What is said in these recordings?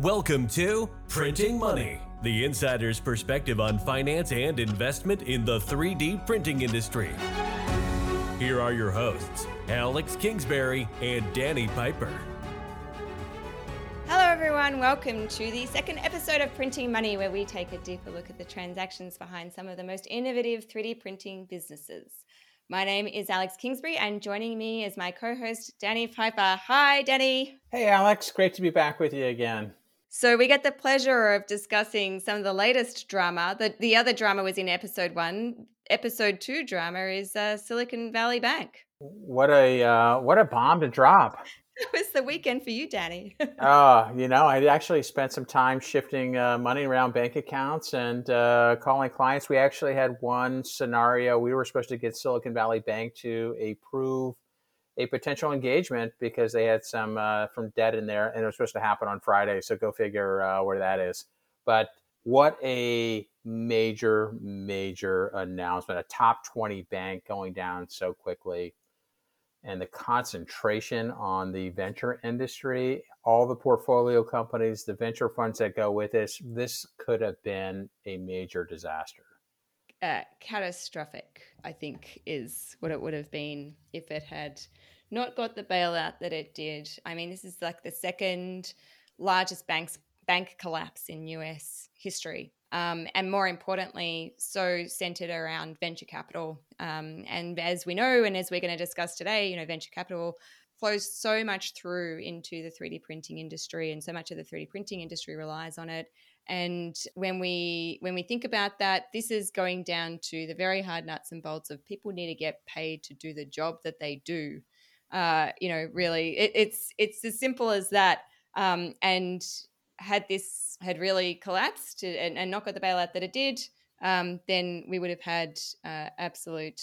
Welcome to Printing Money, the insider's perspective on finance and investment in the 3D printing industry. Here are your hosts, Alex Kingsbury and Danny Piper. Hello, everyone. Welcome to the second episode of Printing Money, where we take a deeper look at the transactions behind some of the most innovative 3D printing businesses. My name is Alex Kingsbury, and joining me is my co host, Danny Piper. Hi, Danny. Hey, Alex. Great to be back with you again. So, we get the pleasure of discussing some of the latest drama. The, the other drama was in episode one. Episode two drama is uh, Silicon Valley Bank. What a uh, what a bomb to drop! It was the weekend for you, Danny. uh, you know, I actually spent some time shifting uh, money around bank accounts and uh, calling clients. We actually had one scenario. We were supposed to get Silicon Valley Bank to approve a potential engagement because they had some uh, from debt in there, and it was supposed to happen on Friday. So go figure uh, where that is. But what a major, major announcement! A top twenty bank going down so quickly and the concentration on the venture industry, all the portfolio companies, the venture funds that go with this, this could have been a major disaster. Uh, catastrophic, I think, is what it would have been if it had not got the bailout that it did. I mean, this is like the second largest banks bank collapse in US history um, and more importantly, so centered around venture capital. Um, and as we know, and as we're going to discuss today, you know, venture capital flows so much through into the 3D printing industry, and so much of the 3D printing industry relies on it. And when we when we think about that, this is going down to the very hard nuts and bolts of people need to get paid to do the job that they do. Uh, you know, really, it, it's it's as simple as that. Um, and had this had really collapsed and, and not got the bailout that it did, um, then we would have had uh, absolute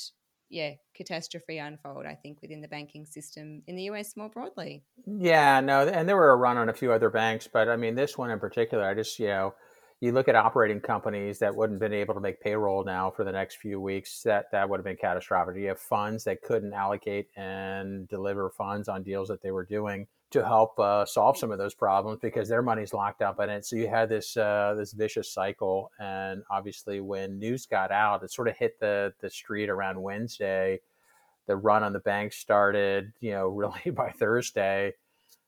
yeah catastrophe unfold i think within the banking system in the us more broadly. Yeah no and there were a run on a few other banks but i mean this one in particular i just you know you look at operating companies that wouldn't have been able to make payroll now for the next few weeks that that would have been catastrophic. You have funds that couldn't allocate and deliver funds on deals that they were doing to help uh, solve some of those problems because their money's locked up in it. So you had this uh, this vicious cycle, and obviously when news got out, it sort of hit the the street around Wednesday. The run on the bank started, you know, really by Thursday,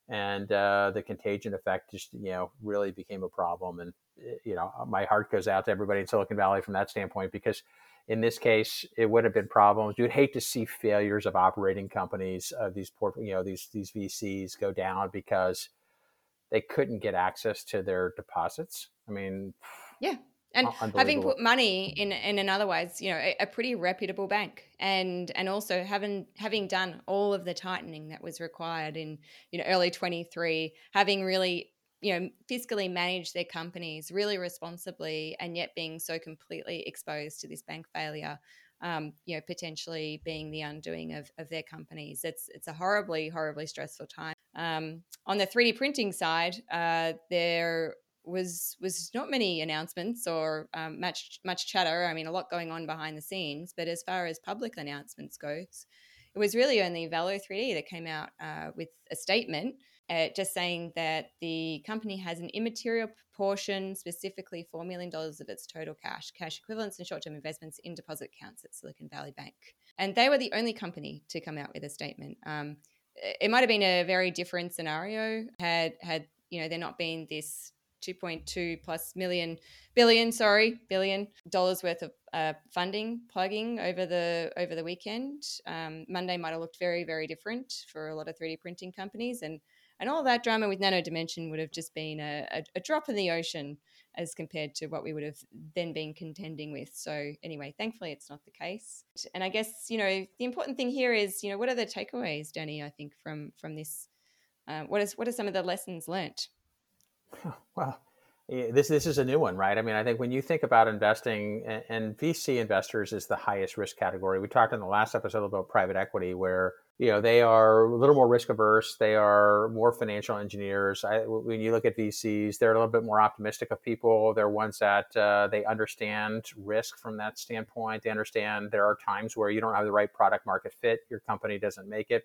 and uh, the contagion effect just you know really became a problem. And eh, you know, my heart goes out to everybody in Silicon Valley from that standpoint because in this case, it would have been problems. You'd hate to see failures of operating companies of these port, you know, these these VCs go down because they couldn't get access to their deposits. I mean, yeah, and having put money in in another ways, you know, a, a, pretty reputable bank, and and also having having done all of the tightening that was required in you know early twenty three, having really you know fiscally manage their companies really responsibly and yet being so completely exposed to this bank failure um, you know potentially being the undoing of, of their companies. It's it's a horribly horribly stressful time. Um, on the 3d printing side uh, there was was not many announcements or um, much much chatter. I mean a lot going on behind the scenes but as far as public announcements goes it was really only Velo 3D that came out uh, with a statement uh, just saying that the company has an immaterial proportion, specifically $4 million of its total cash, cash equivalents, and short term investments in deposit accounts at Silicon Valley Bank. And they were the only company to come out with a statement. Um, it might have been a very different scenario had had you know there not been this 2.2 plus million billion sorry billion dollars worth of uh, funding plugging over the over the weekend um, monday might have looked very very different for a lot of 3d printing companies and and all that drama with Nano Dimension would have just been a, a, a, drop in the ocean as compared to what we would have then been contending with. So anyway, thankfully it's not the case. And I guess you know the important thing here is you know what are the takeaways, Danny? I think from from this, uh, what is what are some of the lessons learnt? Well, this this is a new one, right? I mean, I think when you think about investing, and, and VC investors is the highest risk category. We talked in the last episode about private equity, where you know they are a little more risk averse they are more financial engineers. I, when you look at vcs they're a little bit more optimistic of people. They're ones that uh, they understand risk from that standpoint. They understand there are times where you don't have the right product market fit your company doesn't make it.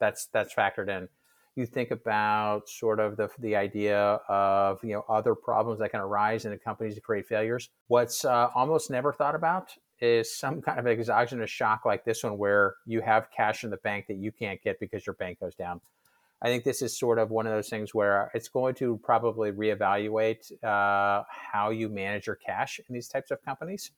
That's that's factored in. You think about sort of the, the idea of you know other problems that can arise in a company to create failures. What's uh, almost never thought about is some kind of exogenous shock like this one, where you have cash in the bank that you can't get because your bank goes down. I think this is sort of one of those things where it's going to probably reevaluate uh, how you manage your cash in these types of companies,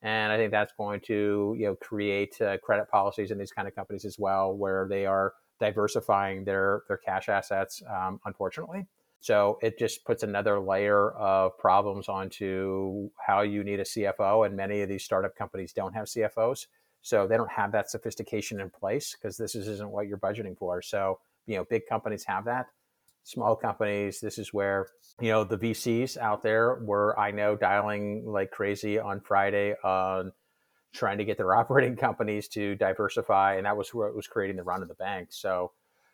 and I think that's going to you know create uh, credit policies in these kind of companies as well, where they are diversifying their their cash assets. Um, unfortunately, so it just puts another layer of problems onto how you need a CFO, and many of these startup companies don't have CFOs, so they don't have that sophistication in place because this isn't what you're budgeting for. So you know, big companies have that. Small companies, this is where you know the VCs out there were I know dialing like crazy on Friday on trying to get their operating companies to diversify, and that was what was creating the run of the bank. So,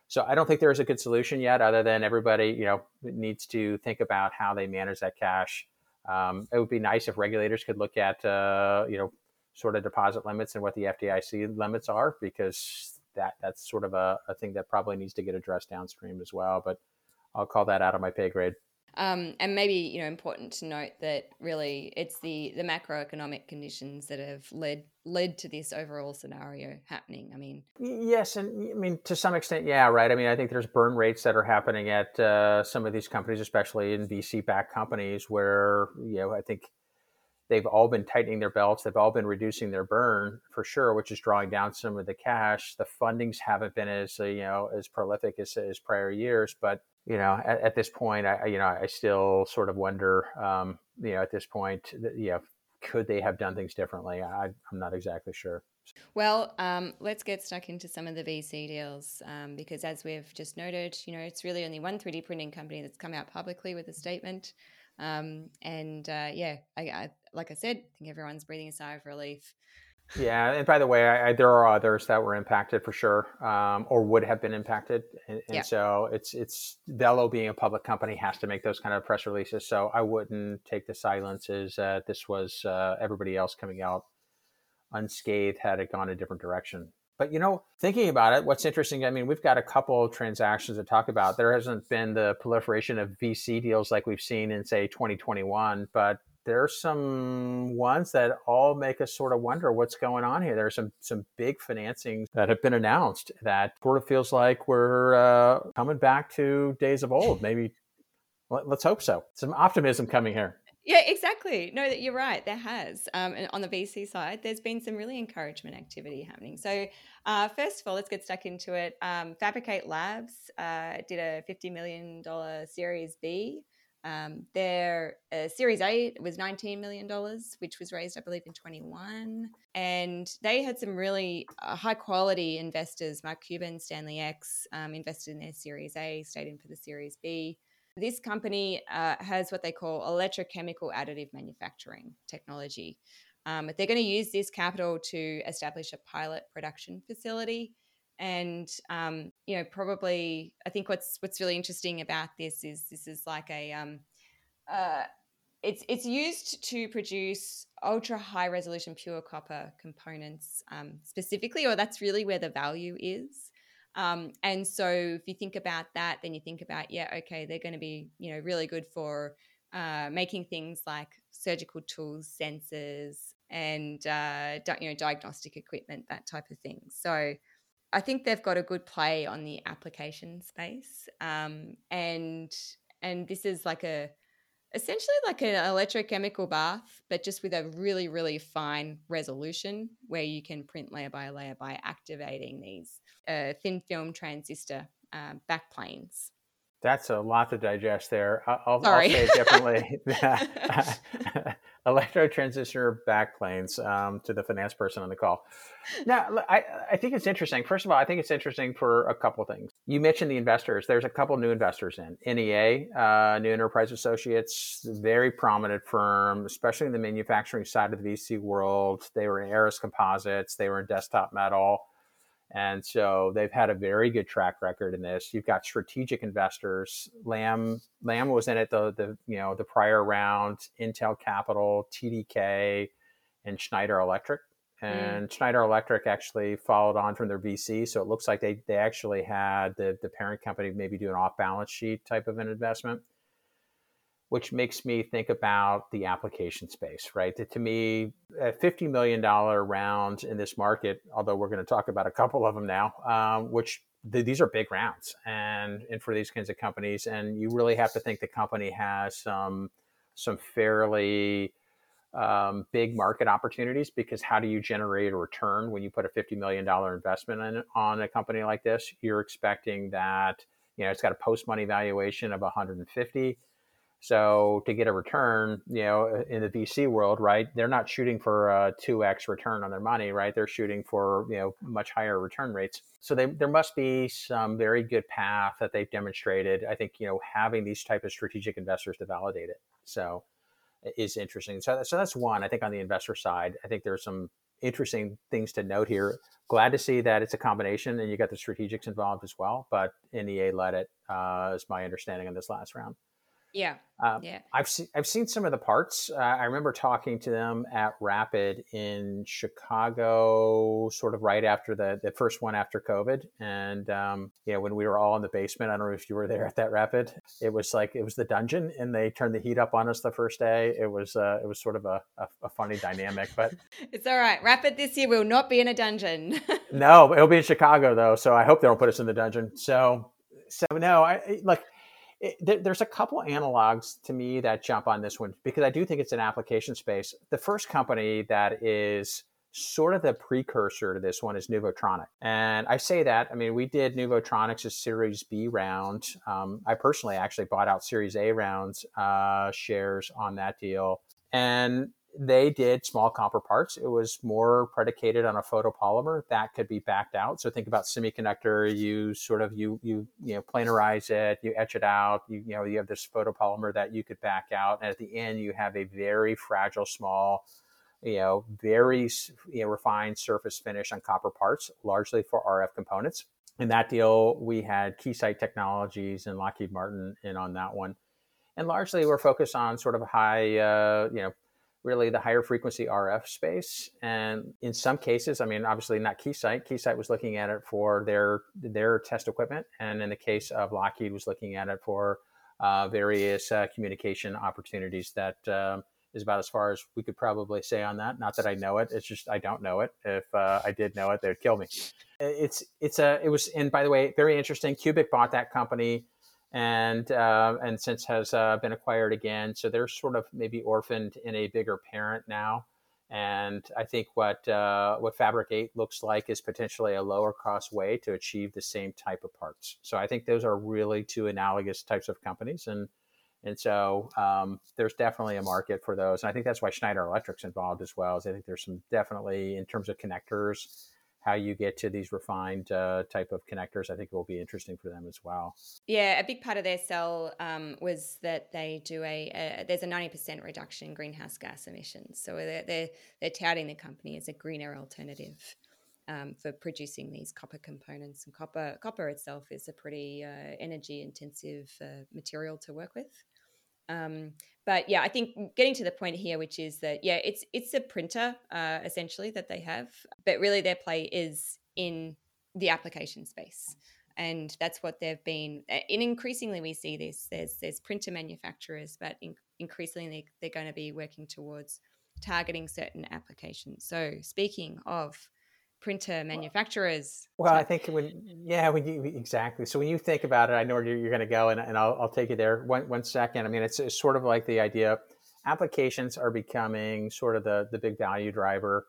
so I don't think there's a good solution yet, other than everybody you know needs to think about how they manage that cash. Um, it would be nice if regulators could look at uh, you know sort of deposit limits and what the FDIC limits are, because that that's sort of a, a thing that probably needs to get addressed downstream as well. But I'll call that out of my pay grade. Um, and maybe you know important to note that really it's the the macroeconomic conditions that have led led to this overall scenario happening. I mean, yes, and I mean to some extent, yeah, right. I mean, I think there's burn rates that are happening at uh, some of these companies, especially in VC backed companies, where you know I think they've all been tightening their belts. They've all been reducing their burn for sure, which is drawing down some of the cash. The fundings haven't been as you know as prolific as, as prior years, but you know, at, at, this point, I, you know, I still sort of wonder, um, you know, at this point, you know, could they have done things differently? I, am not exactly sure. Well, um, let's get stuck into some of the VC deals um, because, as we've just noted, you know, it's really only one 3D printing company that's come out publicly with a statement. Um, and uh, yeah, I, I, like I said, I think everyone's breathing a sigh of relief. Yeah, and by the way, I, I, there are others that were impacted for sure, um, or would have been impacted, and, and yeah. so it's it's Velo being a public company has to make those kind of press releases. So I wouldn't take the silence as uh, this was uh, everybody else coming out unscathed had it gone a different direction. But you know, thinking about it, what's interesting, I mean, we've got a couple of transactions to talk about. There hasn't been the proliferation of VC deals like we've seen in say 2021, but there's some ones that all make us sort of wonder what's going on here. There are some some big financings that have been announced that sort of feels like we're uh, coming back to days of old. Maybe let, us hope so. Some optimism coming here. Yeah, exactly. No, that you're right. There has, um, and on the VC side, there's been some really encouragement activity happening. So, uh, first of all, let's get stuck into it. Um, Fabric8Labs uh, did a $50 million Series B um, their uh, Series A was $19 million, which was raised, I believe, in 21. And they had some really uh, high quality investors. Mark Cuban, Stanley X, um, invested in their Series A, stayed in for the Series B. This company uh, has what they call electrochemical additive manufacturing technology. Um, they're going to use this capital to establish a pilot production facility and um, you know probably i think what's what's really interesting about this is this is like a um, uh, it's it's used to produce ultra high resolution pure copper components um, specifically or that's really where the value is. Um, and so if you think about that then you think about yeah okay they're going to be you know really good for uh, making things like surgical tools sensors and uh, you know diagnostic equipment that type of thing. So I think they've got a good play on the application space, um, and and this is like a essentially like an electrochemical bath, but just with a really really fine resolution where you can print layer by layer by activating these uh, thin film transistor uh, backplanes. That's a lot to digest there. I'll, I'll say it differently. electro transistor backplanes um, to the finance person on the call. Now, I, I think it's interesting. First of all, I think it's interesting for a couple things. You mentioned the investors. There's a couple new investors in NEA, uh, New Enterprise Associates, very prominent firm, especially in the manufacturing side of the VC world. They were in Arris Composites. They were in Desktop Metal. And so they've had a very good track record in this. You've got strategic investors. Lam Lam was in it the the you know the prior round. Intel Capital, TDK, and Schneider Electric. and mm. Schneider Electric actually followed on from their VC. So it looks like they, they actually had the, the parent company maybe do an off balance sheet type of an investment, which makes me think about the application space, right? To, to me, a $50 million round in this market, although we're going to talk about a couple of them now, um, which the, these are big rounds and, and for these kinds of companies. And you really have to think the company has some, some fairly um, big market opportunities because how do you generate a return when you put a $50 million investment in, on a company like this? You're expecting that, you know, it's got a post money valuation of 150. So to get a return, you know, in the VC world, right, they're not shooting for a 2x return on their money, right? They're shooting for, you know, much higher return rates. So they, there must be some very good path that they've demonstrated. I think, you know, having these type of strategic investors to validate it. So is interesting. So, so that's one. I think on the investor side, I think there's some interesting things to note here. Glad to see that it's a combination and you got the strategics involved as well. But NEA led it, uh, is my understanding in this last round. Yeah. Um, yeah. I've seen I've seen some of the parts. Uh, I remember talking to them at Rapid in Chicago, sort of right after the the first one after COVID, and um, know when we were all in the basement. I don't know if you were there at that Rapid. It was like it was the dungeon, and they turned the heat up on us the first day. It was uh, it was sort of a, a, a funny dynamic, but it's all right. Rapid this year will not be in a dungeon. no, it'll be in Chicago though, so I hope they don't put us in the dungeon. So so no, I like it, there's a couple analogs to me that jump on this one because I do think it's an application space. The first company that is sort of the precursor to this one is Nuvotronic. And I say that, I mean, we did Nuvotronics' Series B round. Um, I personally actually bought out Series A rounds uh, shares on that deal. And they did small copper parts. It was more predicated on a photopolymer that could be backed out. So think about semiconductor. You sort of you you you know planarize it, you etch it out. You you know you have this photopolymer that you could back out, and at the end you have a very fragile, small, you know, very you know, refined surface finish on copper parts, largely for RF components. In that deal, we had Keysight Technologies and Lockheed Martin in on that one and largely we're focused on sort of high, uh, you know, really the higher frequency RF space. And in some cases, I mean, obviously not Keysight. Keysight was looking at it for their their test equipment, and in the case of Lockheed, was looking at it for uh, various uh, communication opportunities. That um, is about as far as we could probably say on that. Not that I know it; it's just I don't know it. If uh, I did know it, they'd kill me. It's it's a it was and by the way, very interesting. Cubic bought that company and uh, and since has uh, been acquired again. So they're sort of maybe orphaned in a bigger parent now. And I think what uh, what Fabric8 looks like is potentially a lower cost way to achieve the same type of parts. So I think those are really two analogous types of companies, and and so um, there's definitely a market for those. And I think that's why Schneider Electric's involved as well. Is I think there's some definitely in terms of connectors how you get to these refined uh, type of connectors, I think it will be interesting for them as well. Yeah, a big part of their sell um, was that they do a, a, there's a ninety percent reduction in greenhouse gas emissions. So they're they're, they're touting the company as a greener alternative. Um, for producing these copper components, and copper copper itself is a pretty uh, energy intensive uh, material to work with. Um, but yeah, I think getting to the point here, which is that yeah, it's it's a printer uh, essentially that they have, but really their play is in the application space, and that's what they've been. And increasingly, we see this. There's there's printer manufacturers, but in, increasingly they're going to be working towards targeting certain applications. So speaking of printer manufacturers. Well, I think when yeah, when you exactly. So when you think about it, I know where you're, going to go, and, and I'll, I'll take you there. One one second. I mean, it's, it's sort of like the idea. Applications are becoming sort of the the big value driver,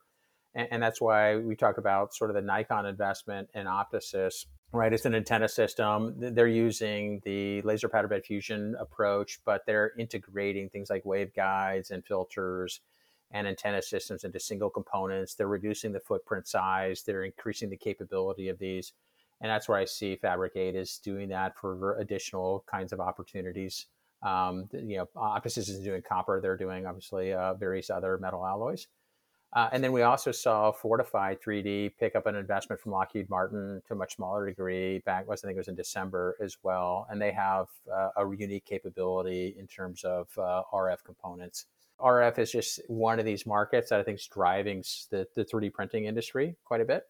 and, and that's why we talk about sort of the Nikon investment in Optisys. Right, it's an antenna system. They're using the laser powder bed fusion approach, but they're integrating things like waveguides and filters and antenna systems into single components. They're reducing the footprint size. They're increasing the capability of these. And that's where I see Fabric8 is doing that for additional kinds of opportunities. Um, you know, Optisys is doing copper. They're doing obviously uh, various other metal alloys. Uh, and then we also saw Fortify 3D pick up an investment from Lockheed Martin to a much smaller degree. Back was I think it was in December as well, and they have uh, a unique capability in terms of uh, RF components. RF is just one of these markets that I think is driving the, the 3D printing industry quite a bit.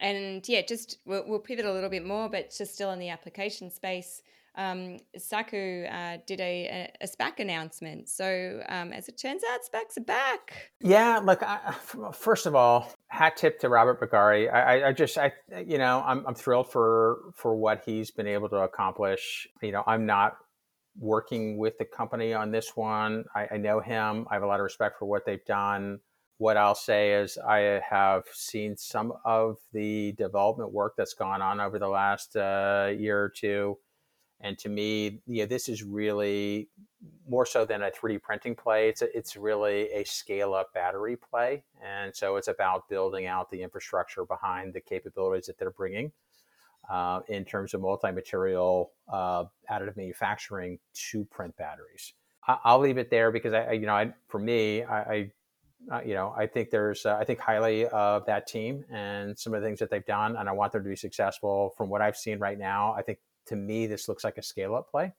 And yeah, just we'll, we'll pivot a little bit more, but just still in the application space um, Sakuu uh, did a, a, SPAC announcement. So um, as it turns out, SPACs are back. Yeah, look, I, first of all, hat tip to Robert Bagheri. I, I, just, I, you know, I'm, I'm thrilled for for what he's been able to accomplish. You know, I'm not working with the company on this one. I, I know him. I have a lot of respect for what they've done. What I'll say is, I have seen some of the development work that's gone on over the last uh, year or two and to me, yeah, this is really more so than a 3D printing play. It's a, it's really a scale up battery play, and so it's about building out the infrastructure behind the capabilities that they're bringing uh, in terms of multi-material uh, additive manufacturing to print batteries. I, will leave it there because I, you know, I, for me, I, I you know, I think there's, uh, I think highly of that team and some of the things that they've done, and I want them to be successful. From what I've seen right now, I think to me, this looks like a scale up play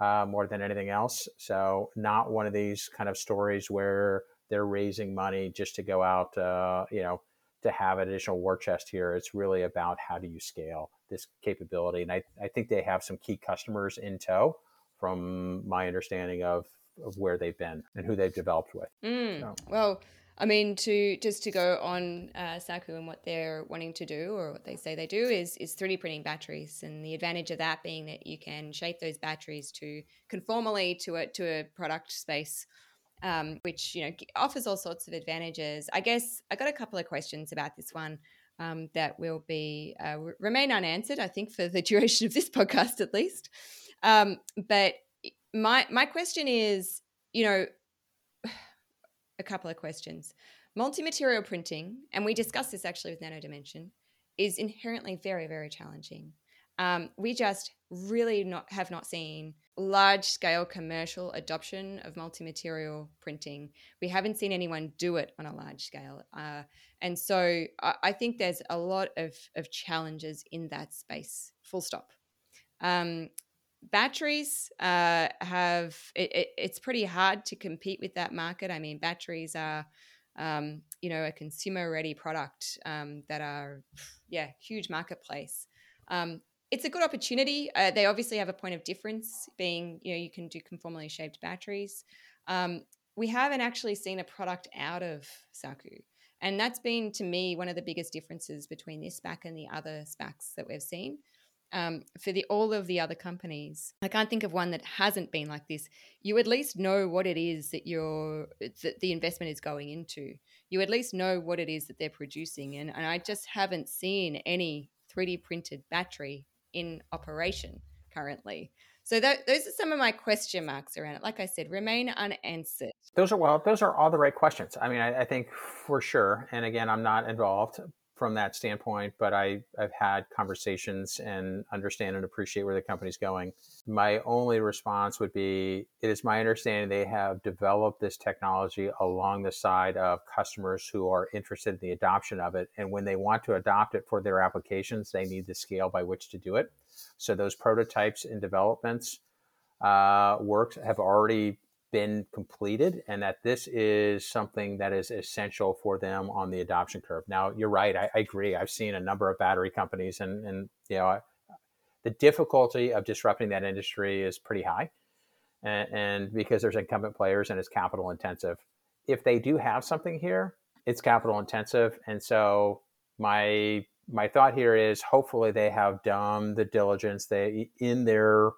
uh, more than anything else. So, not one of these kind of stories where they're raising money just to go out, uh, you know, to have an additional war chest here. It's really about how do you scale this capability. And I, I think they have some key customers in tow from my understanding of, of where they've been and who they've developed with. Mm, so. Well, I mean, to just to go on uh, Sakuu and what they're wanting to do, or what they say they do, is is 3D printing batteries, and the advantage of that being that you can shape those batteries to conformally to a to a product space, um, which you know offers all sorts of advantages. I guess I got a couple of questions about this one um, that will be uh, remain unanswered. I think for the duration of this podcast, at least. Um, but my my question is, you know a couple of questions. Multi-material printing, and we discussed this actually with Nano Dimension, is inherently very, very challenging. Um, we just really not have not seen large scale commercial adoption of multi-material printing. We haven't seen anyone do it on a large scale, uh, and so I, I, think there's a lot of of challenges in that space. Full stop. Um, batteries uh, have it, it, it's pretty hard to compete with that market. I mean, batteries are um, you know a consumer ready product um, that are yeah huge marketplace. Um, it's a good opportunity. Uh, they obviously have a point of difference, being you know you can do conformally shaped batteries. Um, we haven't actually seen a product out of Sakuu. And that's been, to me, one of the biggest differences between this SPAC and the other SPACs that we've seen um, for the all of the other companies. I can't think of one that hasn't been like this. You at least know what it is that your that the investment is going into. You at least know what it is that they're producing, and, and I just haven't seen any 3D printed battery in operation currently. So those are some of my question marks around it. Like I said, remain unanswered. Those are well, those are all the right questions. I mean, I, I think for sure. And again, I'm not involved, from that standpoint, but I, I've had conversations and understand and appreciate where the company's going. My only response would be it is my understanding they have developed this technology along the side of customers who are interested in the adoption of it. And when they want to adopt it for their applications, they need the scale by which to do it. So those prototypes and developments uh, works have already been completed and that this is something that is essential for them on the adoption curve. Now, you're right. I, I agree. I've seen a number of battery companies and, and you know, the difficulty of disrupting that industry is pretty high. And, and because there's incumbent players and it's capital intensive. If they do have something here, it's capital intensive. And so my my thought here is hopefully they have done the diligence they in their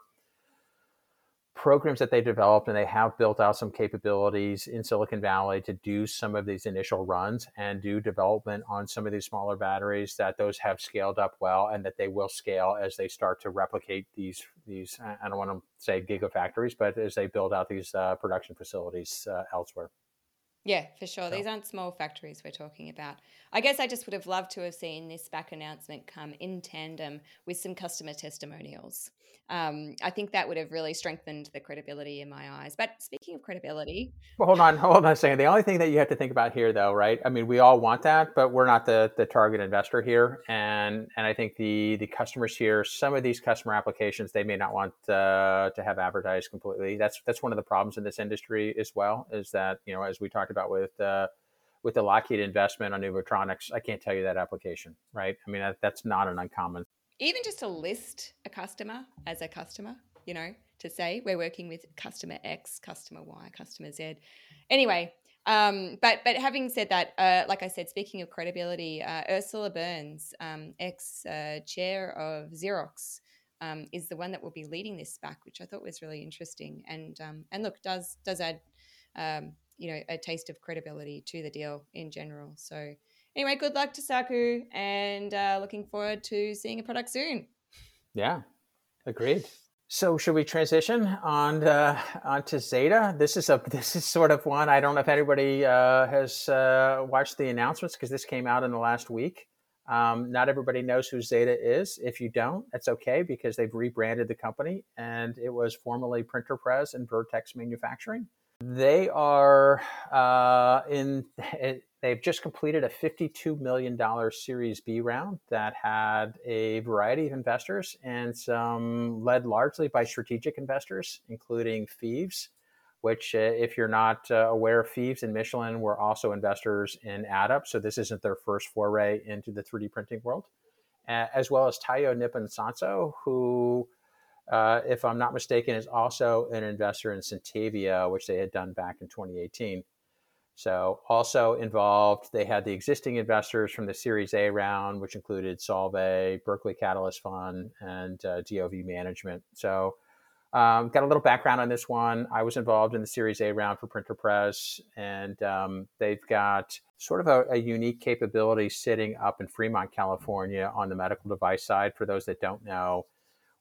programs that they developed and they have built out some capabilities in Silicon Valley to do some of these initial runs and do development on some of these smaller batteries that those have scaled up well and that they will scale as they start to replicate these these I don't want to say gigafactories but as they build out these uh, production facilities uh, elsewhere. Yeah, for sure. So. These aren't small factories we're talking about. I guess I just would have loved to have seen this SPAC announcement come in tandem with some customer testimonials. Um, I think that would have really strengthened the credibility in my eyes. But speaking of credibility, well, hold on, hold on a second. The only thing that you have to think about here, though, right? I mean, we all want that, but we're not the the target investor here, and and I think the the customers here, some of these customer applications, they may not want uh, to have advertised completely. That's that's one of the problems in this industry as well. Is that you know, as we talked about with uh, with the Lockheed investment on Nuvotronics, I can't tell you that application, right? I mean, that, that's not an uncommon. Even just to list a customer as a customer, you know, to say we're working with customer X, customer Y, customer Z. Anyway, um, but but having said that, uh, like I said, speaking of credibility, uh, Ursula Burns, um, ex uh, chair of Xerox, um, is the one that will be leading this SPAC, which I thought was really interesting. And um, and look, does does add um, you know a taste of credibility to the deal in general. So anyway, good luck to Sakuu, and uh, looking forward to seeing a product soon. Yeah, agreed. So should we transition on uh, onto Zeda? This is a this is sort of one I don't know if anybody uh, has uh, watched the announcements because this came out in the last week. Um, not everybody knows who Zeda is. If you don't, that's okay because they've rebranded the company and it was formerly PrinterPrezz and Vertex Manufacturing. They are uh, in. They've just completed a $52 million Series B round that had a variety of investors and some led largely by strategic investors, including Fives, which, uh, if you're not uh, aware, Fives and Michelin were also investors in AddUp. So this isn't their first foray into the 3D printing world, as well as Taiyo Nippon Sanso, who uh, if I'm not mistaken, is also an investor in Sintavia, which they had done back in 2018. So, also involved, they had the existing investors from the Series A round, which included Solvay, Berkeley Catalyst Fund, and uh, DOV Management. So, um, got a little background on this one. I was involved in the Series A round for PrinterPrezz, and um, they've got sort of a, a, unique capability sitting up in Fremont, California, on the medical device side. For those that don't know,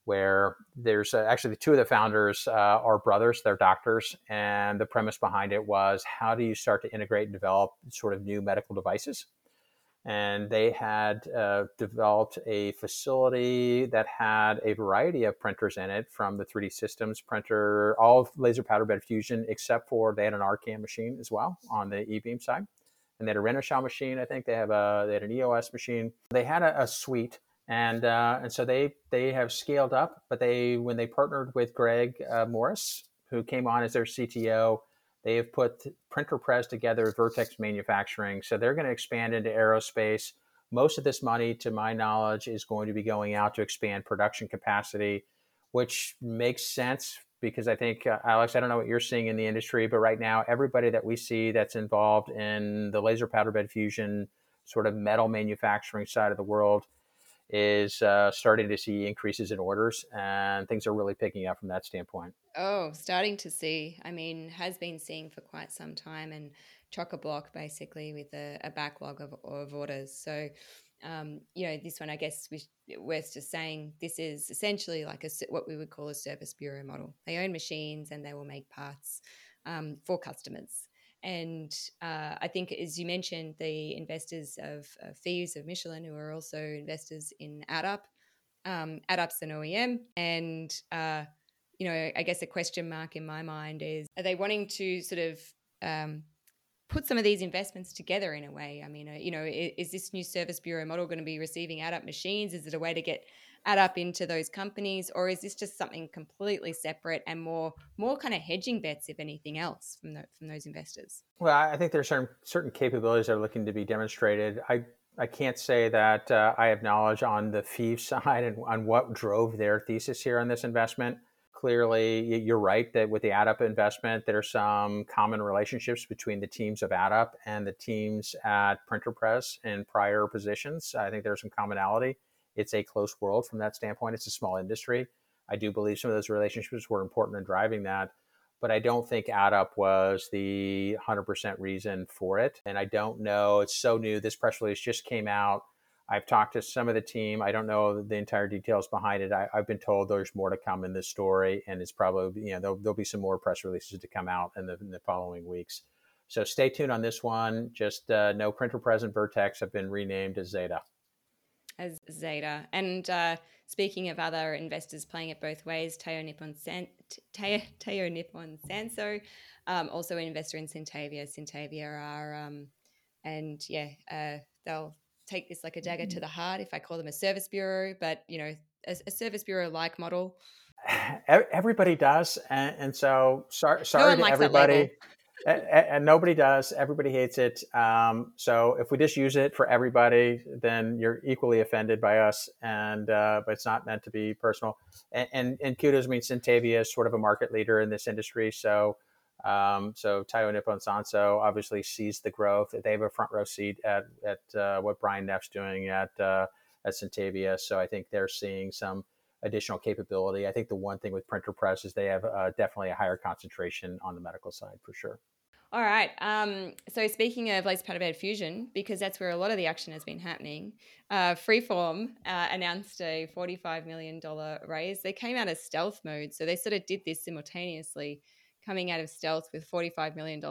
where there's uh, actually the two of the founders uh, are brothers, they're doctors, and the premise behind it was how do you start to integrate and develop sort of new medical devices? And they had uh, developed a facility that had a variety of printers in it, from the 3D Systems printer, all laser powder bed fusion, except for they had an Arcam machine as well on the eBeam side, and they had a Renishaw machine. I think they have a they had an EOS machine. They had a, a suite and uh, and so they they have scaled up. But they when they partnered with Greg uh, Morris, who came on as their CTO, they have put PrinterPrezz together Vertex Manufacturing. So they're going to expand into aerospace. Most of this money, to my knowledge, is going to be going out to expand production capacity, which makes sense because I think, uh, Alex, I don't know what you're seeing in the industry, but right now, everybody that we see that's involved in the laser powder bed fusion, sort of metal manufacturing side of the world, is uh, starting to see increases in orders and things are really picking up from that standpoint. Oh, starting to see. I mean, has been seeing for quite some time and chock a block basically with a, a backlog of, of orders. So, um, you know, this one, I guess we, we're just saying this is essentially like a, what we would call a service bureau model. They own machines and they will make parts um, for customers. And uh, I think, as you mentioned, the investors of uh, Fives of Michelin, who are also investors in AddUp, um, AddUp's an OEM. And, uh, you know, I guess a question mark in my mind is are they wanting to sort of um, put some of these investments together in a way? I mean, uh, you know, is, is this new service bureau model going to be receiving AddUp machines? Is it a way to get AddUp into those companies, or is this just something completely separate and more more kind of hedging bets, if anything else, from the, from those investors? Well, I think there's certain certain capabilities that are looking to be demonstrated. I I can't say that uh, I have knowledge on the fee side and on what drove their thesis here on this investment. Clearly, you're right that with the AddUp investment, there are some common relationships between the teams of AddUp and the teams at PrinterPrezz in prior positions. I think there's some commonality it's a close world from that standpoint. It's a small industry. I do believe some of those relationships were important in driving that, but I don't think AddUp was the 100% reason for it. And I don't know, it's so new. This press release just came out. I've talked to some of the team. I don't know the entire details behind it. I, have been told there's more to come in this story, and it's probably, you know, there'll, there'll be some more press releases to come out in the, in the following weeks. so stay tuned on this one. Just uh, no printer present Vertex have been renamed as Zeda. As Zeda. And uh, speaking of other investors playing it both ways, Taiyo Nippon, San- Taiyo, Taiyo Nippon Sanso, um, also an investor in Sintavia. Sintavia are, um, and yeah, uh, they'll take this like a dagger to mm-hmm. the heart if I call them a service bureau, but you know, a, a service bureau like model. Everybody does, and, and so sorry, sorry no to everybody and, and, nobody does. Everybody hates it. Um, so if we just use it for everybody, then you're equally offended by us. And uh, but it's not meant to be personal. And and, and kudos I mean Sintavia is sort of a market leader in this industry. So um, so Taiyo Nippon Sanso obviously sees the growth. They have a front row seat at at uh, what Brian Neff's doing at uh, at Sintavia. So I think they're seeing some additional capability. I think the one thing with PrinterPrezz is they have uh, definitely a higher concentration on the medical side for sure. All right. Um, so speaking of laser bed fusion, because that's where a lot of the action has been happening, uh, Freeform uh, announced a $45 million raise. They came out of stealth mode. So they sort of did this simultaneously, coming out of stealth with $45 million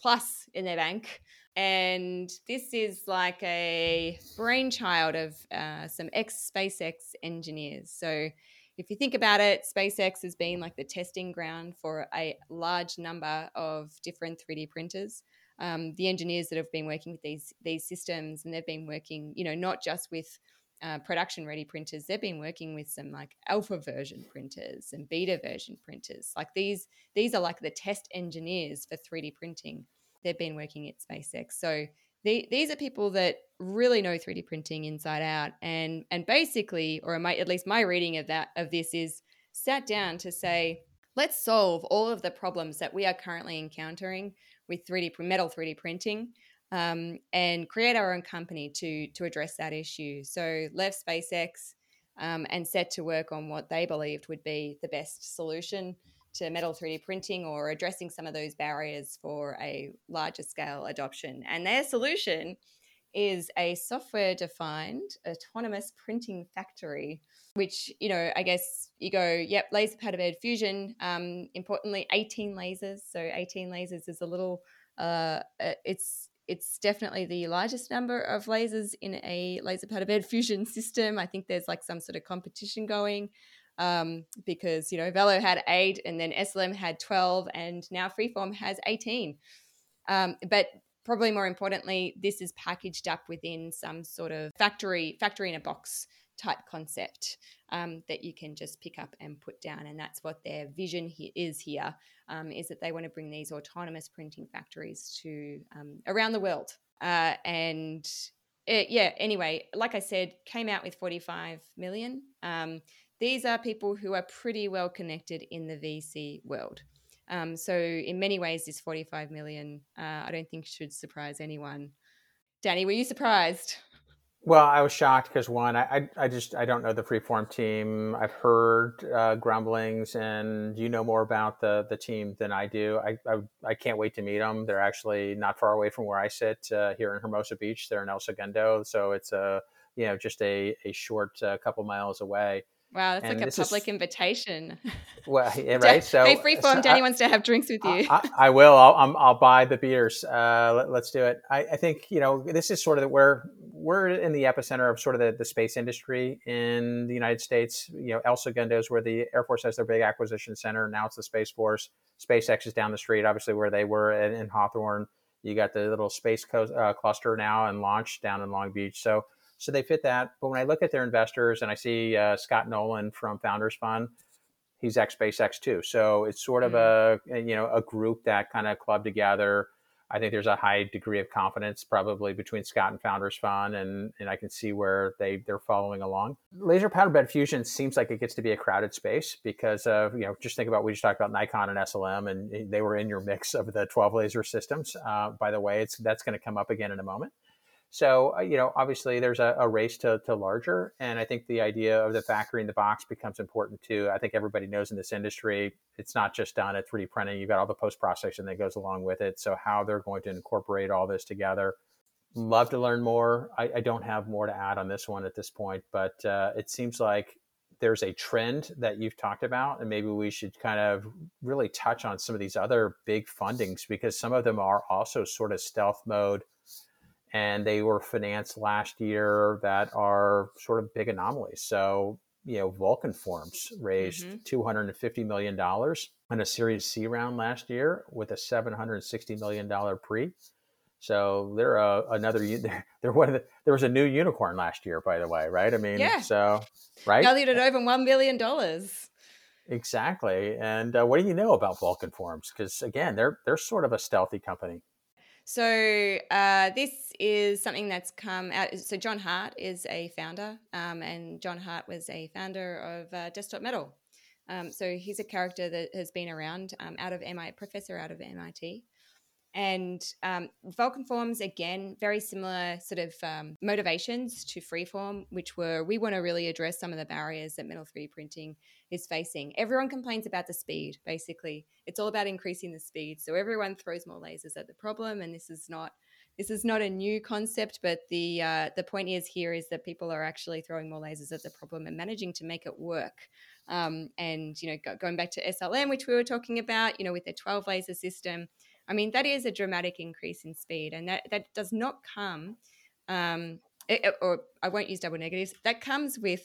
plus in their bank. And this is like a brainchild of uh, some ex SpaceX engineers. So if you think about it, SpaceX has been like the testing ground for a large number of different 3D printers. Um, the engineers that have been working with these these systems, and they've been working, you know, not just with uh, production ready printers. They've been working with some like alpha version printers and beta version printers. Like these, these are like the test engineers for 3D printing. They've been working at SpaceX. So the, these are people that really know 3D printing inside out, and and basically, or my, at least my reading of that of this is sat down to say, let's solve all of the problems that we are currently encountering with 3D metal 3D printing, um, and create our own company to to address that issue. So left SpaceX um, and set to work on what they believed would be the best solution to metal 3D printing or addressing some of those barriers for a larger scale adoption. And their solution is a software defined autonomous printing factory, which, you know, I guess you go, yep, laser powder fusion. Um, importantly, 18 lasers. So 18 lasers is a little, uh, uh, it's, it's definitely the largest number of lasers in a laser powder bed fusion system. I think there's like some sort of competition going um, because you know Velo had eight, and then SLM had twelve, and now Freeform has eighteen. Um, but probably more importantly, this is packaged up within some sort of factory factory in a box type concept um, that you can just pick up and put down, and that's what their vision he- is here. Um, is that they want to bring these autonomous printing factories to um, around the world, uh, and it, yeah. Anyway, like I said, came out with forty five million. Um, these are people who are pretty well connected in the VC world. Um, so in many ways, this 45 million, uh, I don't think should surprise anyone. Danny, were you surprised? Well, I was shocked because one, I, I just I don't know the freeform team. I've heard uh, grumblings, and you know more about the the team than I do. I, I, I can't wait to meet them. They're actually not far away from where I sit uh, here in Hermosa Beach. They're in El Segundo, so it's a you know just a a short uh, couple miles away. Wow, that's and like a public is, invitation. Well, yeah, right. So, hey, freeform, so Danny I, wants to have drinks with you. I, I will. I'll, I'll, buy the beers. Uh, let, us do it. I, I, think you know this is sort of where we're in the epicenter of sort of the, the space industry in the United States. You know, El Segundo is where the Air Force has their big acquisition center. Now it's the Space Force. SpaceX is down the street, obviously where they were in, in Hawthorne. You got the little space co- uh, cluster now and launch down in Long Beach. So so they fit that. But when I look at their investors and I see uh, Scott Nolan from Founders Fund, he's ex SpaceX too. So it's sort of mm-hmm. a you know a group that kind of club together. I think there's a high degree of confidence probably between Scott and Founders Fund, and and I can see where they they're following along. Laser powder bed fusion seems like it gets to be a crowded space because of you know just think about we just talked about Nikon and SLM, and they were in your mix of the 12 laser systems. Uh, by the way, it's that's going to come up again in a moment. So, uh, you know, obviously there's a, a, race to, to larger. And I think the idea of the factory in the box becomes important too. I think everybody knows in this industry, it's not just done at 3D printing. You've got all the post processing that goes along with it. So, how they're going to incorporate all this together. Love to learn more. I, I don't have more to add on this one at this point, but uh, it seems like there's a trend that you've talked about, and maybe we should kind of really touch on some of these other big fundings because some of them are also sort of stealth mode and they were financed last year that are sort of big anomalies. So, you know, Vulcan Forms raised mm-hmm. $250 million in a Series C round last year with a $760 million pre. So they're uh, another. They're one of the. There was a new unicorn last year, by the way, right? I mean, yeah. So right, valued at over one billion dollars. Exactly. And uh, what do you know about Vulcan Forms? Because again, they're they're sort of a stealthy company. So uh, this is something that's come out. So John Hart is a founder, um, and John Hart was a founder of uh, Desktop Metal. Um, so he's a character that has been around um, out of MIT, professor out of MIT. And um, VulcanForms, again, very similar sort of um, motivations to Freeform, which were we want to really address some of the barriers that metal 3D printing is facing. Everyone complains about the speed, basically. It's all about increasing the speed. So everyone throws more lasers at the problem, and this is not. This is not a new concept, but the uh, the point is here is that people are actually throwing more lasers at the problem and managing to make it work. Um, and you know, go, going back to SLM, which we were talking about, you know, with their 12 laser system, I mean, that is a dramatic increase in speed, and that, that does not come, um, it, or I won't use double negatives, that comes with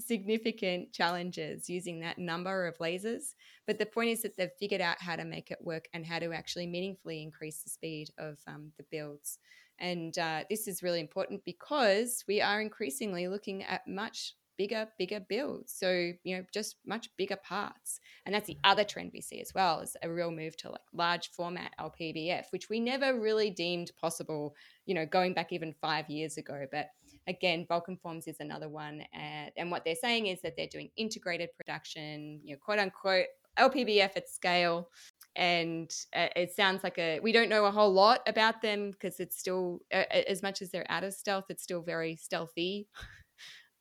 significant challenges using that number of lasers. But the point is that they've figured out how to make it work and how to actually meaningfully increase the speed of um, the builds. And uh, this is really important because we are increasingly looking at much bigger, bigger builds. So, you know, just much bigger parts. And that's the other trend we see as well is a real move to like large format LPBF, which we never really deemed possible, you know, going back even five years ago. But again, VulcanForms is another one. And, and what they're saying is that they're doing integrated production, you know, quote unquote, LPBF at scale. And uh, it sounds like a, we don't know a whole lot about them because it's still, uh, as much as they're out of stealth, it's still very stealthy.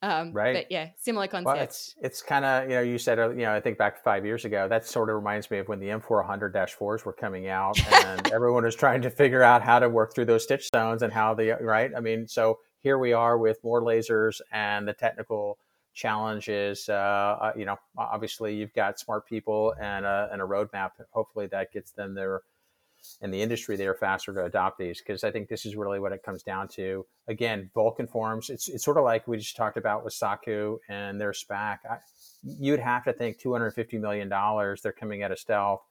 Um, right. But yeah, similar concept. Well, it's it's kind of you know you said uh, you know I think back five years ago that sort of reminds me of when the M400-4s were coming out and everyone was trying to figure out how to work through those stitch zones and how the right. I mean, so here we are with more lasers and the technical challenges. Uh, uh you know, obviously you've got smart people and a, and a roadmap. Hopefully that gets them there in the industry they are faster to adopt these because I think this is really what it comes down to. Again, VulcanForms. It's it's sort of like we just talked about with Sakuu and their SPAC. I, you'd have to think 250 million dollars. They're coming out of stealth.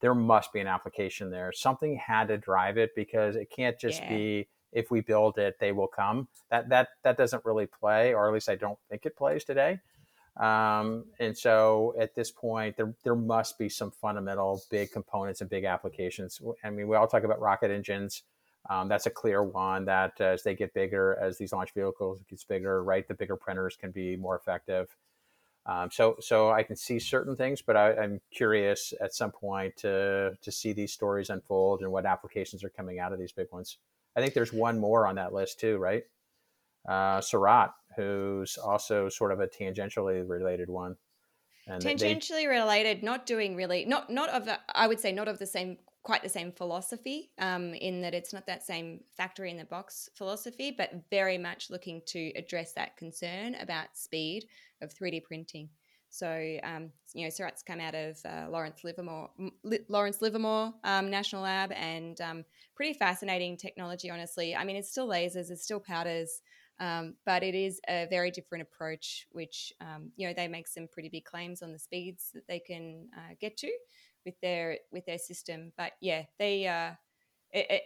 There must be an application there. Something had to drive it because it can't just yeah. be if we build it, they will come. That that that doesn't really play, or at least I don't think it plays today. Um, and so at this point, there, there must be some fundamental big components and big applications. I mean, we all talk about rocket engines. Um, that's a clear one that uh, as they get bigger, as these launch vehicles gets bigger, right, the bigger printers can be more effective. Um, so, so I can see certain things, but I, am curious at some point to to see these stories unfold and what applications are coming out of these big ones. I think there's one more on that list too, right? Uh, Seurat, who's also sort of a tangentially related one. And tangentially they, related, not doing really, not not of I would say not of the same, quite the same philosophy. Um, in that it's not that same factory in the box philosophy, but very much looking to address that concern about speed of 3D printing. So, um, you know, Seurat's come out of uh, Lawrence Livermore, Lawrence Livermore um, National Lab, and um, pretty fascinating technology. Honestly, I mean, it's still lasers, it's still powders, um, but it is a very different approach, which um, you know they make some pretty big claims on the speeds that they can uh, get to with their with their system. But yeah, they uh,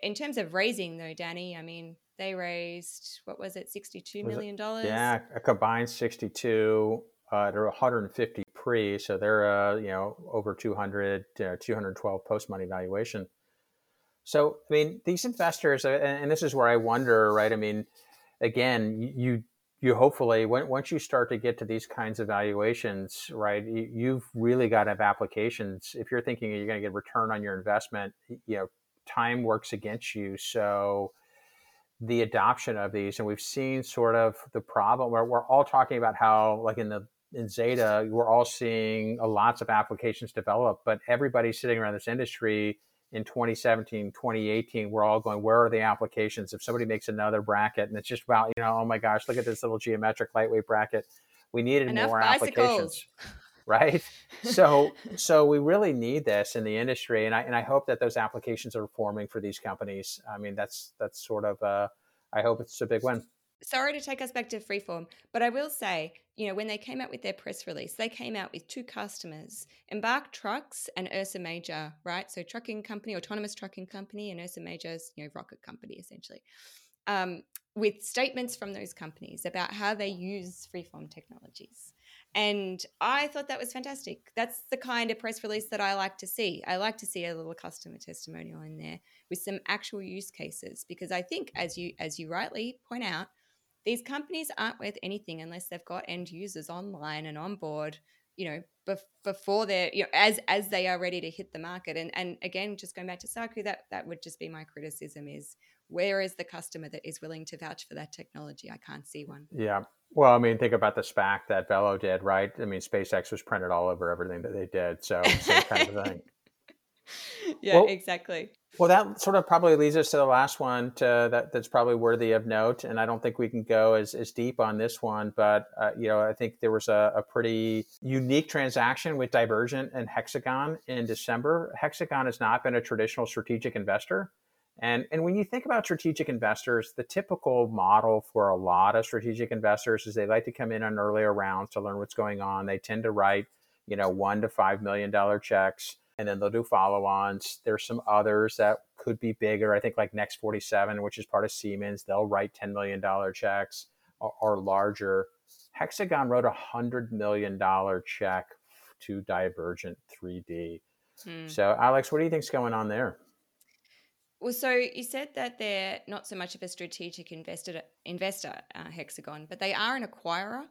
in terms of raising though, Danny, I mean they raised what was it, sixty two million dollars? Yeah, a combined sixty two. Uh, they're 150 pre, so they're uh, you know over 200, uh, 212 post money valuation. So I mean, these investors, uh, and this is where I wonder, right? I mean, again, you you hopefully when, once you start to get to these kinds of valuations, right? You, have really got to have applications. If you're thinking you're going to get return on your investment, you know, time works against you. So the adoption of these, and we've seen sort of the problem where we're all talking about how, like in the in Zeda, we're all seeing lots of applications develop, but everybody sitting around this industry in 2017, 2018, we're all going, where are the applications? If somebody makes another bracket and it's just about, you know, oh my gosh, look at this little geometric lightweight bracket. We needed Enough more bicycles. applications. Right. so so we really need this in the industry. And I and I hope that those applications are forming for these companies. I mean that's that's sort of uh I hope it's a big win sorry to take us back to freeform, but I will say, you know, when they came out with their press release, they came out with two customers, Embark Trucks and Ursa Major, right? So trucking company, autonomous trucking company, and Ursa Major's, you know, rocket company essentially. Um, with statements from those companies about how they use freeform technologies. And I thought that was fantastic. That's the kind of press release that I like to see. I like to see a little customer testimonial in there with some actual use cases because I think as you as you rightly point out, these companies aren't worth anything unless they've got end users online and on board you know bef- before they're you know as as they are ready to hit the market. And and again just going back to Sakuu that that would just be my criticism is where is the customer that is willing to vouch for that technology? I can't see one. Yeah. Well i mean think about the spac that velo did right? I mean spacex was printed all over everything that they did so same kind of thing yeah well, exactly well, that sort of probably leads us to the last one to, that that's probably worthy of note, and I don't think we can go as, as deep on this one, but uh, you know I think there was a, a, pretty unique transaction with Divergent and Hexagon in December. Hexagon has not been a traditional strategic investor, and and when you think about strategic investors, the typical model for a lot of strategic investors is they like to come in on earlier rounds to learn what's going on. They tend to write you know one to five million dollar checks and then they'll do follow-ons. There's some others that could be bigger. I think like Next47, which is part of Siemens, they'll write $10 million checks or, or larger. Hexagon wrote a $100 million check to Divergent 3D. Hmm. So, Alex, what do you think's going on there? Well, so you said that they're not so much of a strategic investor, investor uh, Hexagon, but they are an acquirer.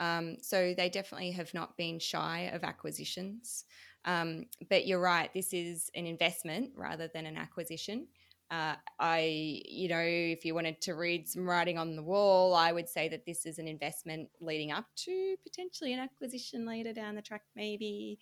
Um, so they definitely have not been shy of acquisitions. Um, but you're right, this is an investment rather than an acquisition. Uh, I, you know, if you wanted to read some writing on the wall, I would say that this is an investment leading up to potentially an acquisition later down the track, maybe.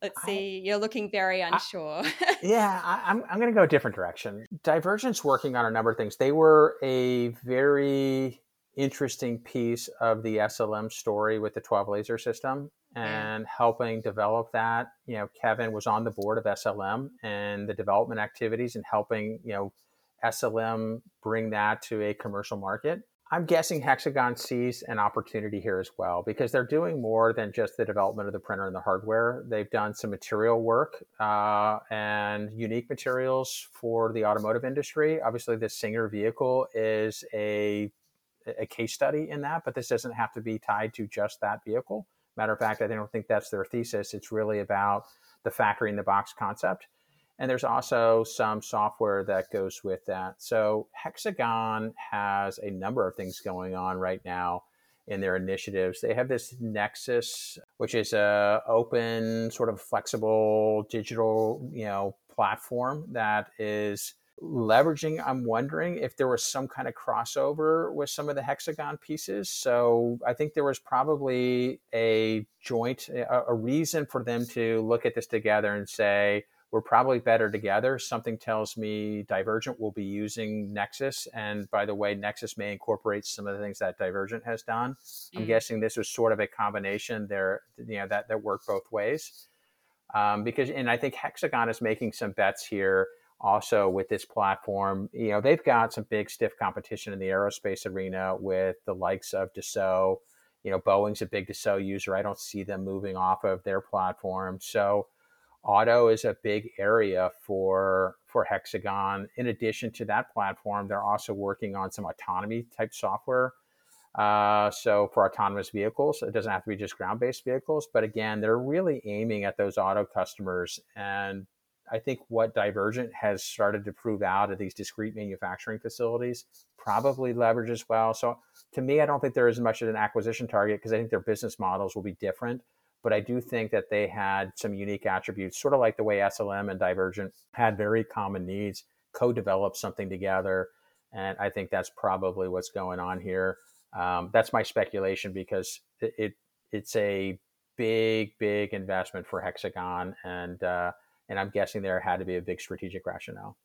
Let's see. I, You're looking very unsure. I, yeah, I, I'm, I'm going to go a different direction. Divergent's working on a number of things. They were a very interesting piece of the SLM story with the 12 laser system and helping develop that. You know, Kevin was on the board of SLM and the development activities and helping, you know, SLM bring that to a commercial market. I'm guessing Hexagon sees an opportunity here as well because they're doing more than just the development of the printer and the hardware. They've done some material work uh, and unique materials for the automotive industry. Obviously, the Singer vehicle is a a case study in that, but this doesn't have to be tied to just that vehicle. Matter of fact, I don't think that's their thesis. It's really about the factory in the box concept. And there's also some software that goes with that. So Hexagon has a number of things going on right now in their initiatives. They have this Nexus, which is a open, sort of flexible digital, you know, platform that is leveraging i'm wondering if there was some kind of crossover with some of the hexagon pieces. So i think there was probably a joint a, a, reason for them to look at this together and say we're probably better together. Something tells me divergent will be using nexus and by the way nexus may incorporate some of the things that divergent has done. Mm-hmm. i'm guessing this was sort of a combination there you know that that worked both ways. Um, because and i think hexagon is making some bets here also with this platform. You know, they've got some big stiff competition in the aerospace arena with the likes of Dassault. You know, Boeing's a big Dassault user. I don't see them moving off of their platform. So auto is a big area for for Hexagon. In addition to that platform, they're also working on some autonomy type software. Uh, so for autonomous vehicles, it doesn't have to be just ground based vehicles, but again, they're really aiming at those auto customers and I think what Divergent has started to prove out at these discrete manufacturing facilities probably leverages well. So to me, I don't think they're as much as an acquisition target because I think their business models will be different. But I do think that they had some unique attributes, sort of like the way SLM and Divergent had very common needs, co-developed something together, and I think that's probably what's going on here. Um, that's my speculation because it, it, it's a big, big investment for Hexagon, and uh, and I'm guessing there had to be a big strategic rationale.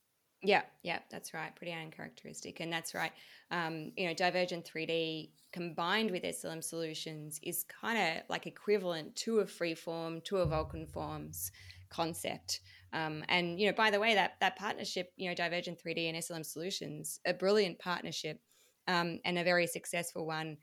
Yeah, yeah, that's right. Pretty uncharacteristic. And that's right. Um, you know, Divergent 3D combined with SLM Solutions is kind of like equivalent to a freeform, to a VulcanForms concept. Um, and, you know, by the way, that, that partnership, you know, Divergent 3D and SLM Solutions, a brilliant partnership um, and a very successful one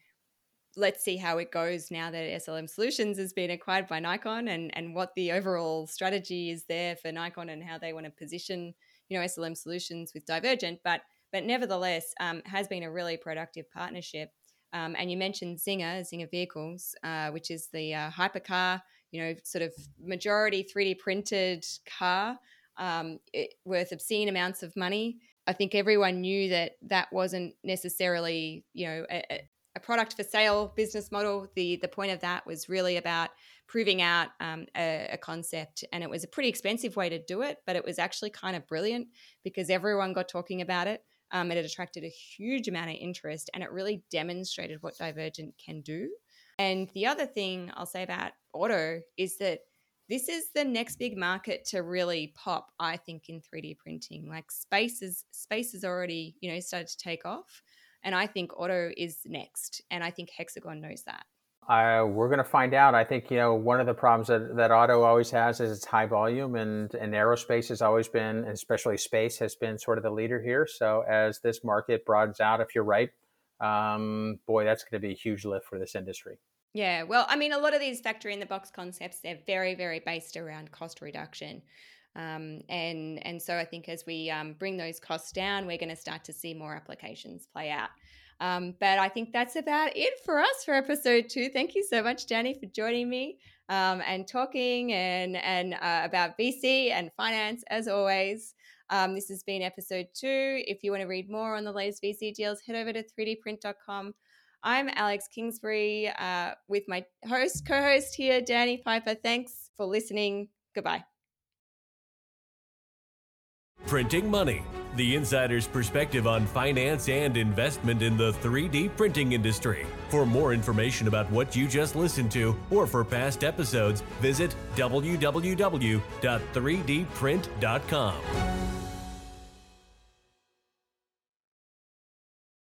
let's see how it goes now that SLM Solutions has been acquired by Nikon and, and what the overall strategy is there for Nikon and how they want to position, you know, SLM Solutions with Divergent. But but nevertheless, um, has been a really productive partnership. Um, and you mentioned Czinger, Czinger Vehicles, uh, which is the uh, hypercar, you know, sort of majority 3D printed car um, it, worth obscene amounts of money. I think everyone knew that that wasn't necessarily, you know, a, product for sale business model. The the point of that was really about proving out um, a, a, concept, and it was a pretty expensive way to do it, but it was actually kind of brilliant because everyone got talking about it. Um, it attracted a huge amount of interest, and it really demonstrated what Divergent can do. And the other thing I'll say about auto is that this is the next big market to really pop. I think in 3D printing, like space is space has already you know started to take off. And I think auto is next. And I think Hexagon knows that. Uh, we're going to find out. I think you know one of the problems that, that auto always has is it's high volume, and, and aerospace has always been, and especially space, has been sort of the leader here. So as this market broadens out, if you're right, um, boy, that's going to be a huge lift for this industry. Yeah, well, I mean, a lot of these factory in the box concepts, they're very, very based around cost reduction. Um, and and so I think as we um, bring those costs down, we're going to start to see more applications play out. Um, but I think that's about it for us for episode two. Thank you so much, Danny, for joining me um, and talking and and uh, about VC and finance as always. Um, this has been episode two. If you want to read more on the latest VC deals, head over to 3dprint.com. I'm Alex Kingsbury uh, with my host, co-host here, Danny Piper. Thanks for listening. Goodbye. Printing Money, the insider's perspective on finance and investment in the 3D printing industry. For more information about what you just listened to or for past episodes, visit www.3dprint.com.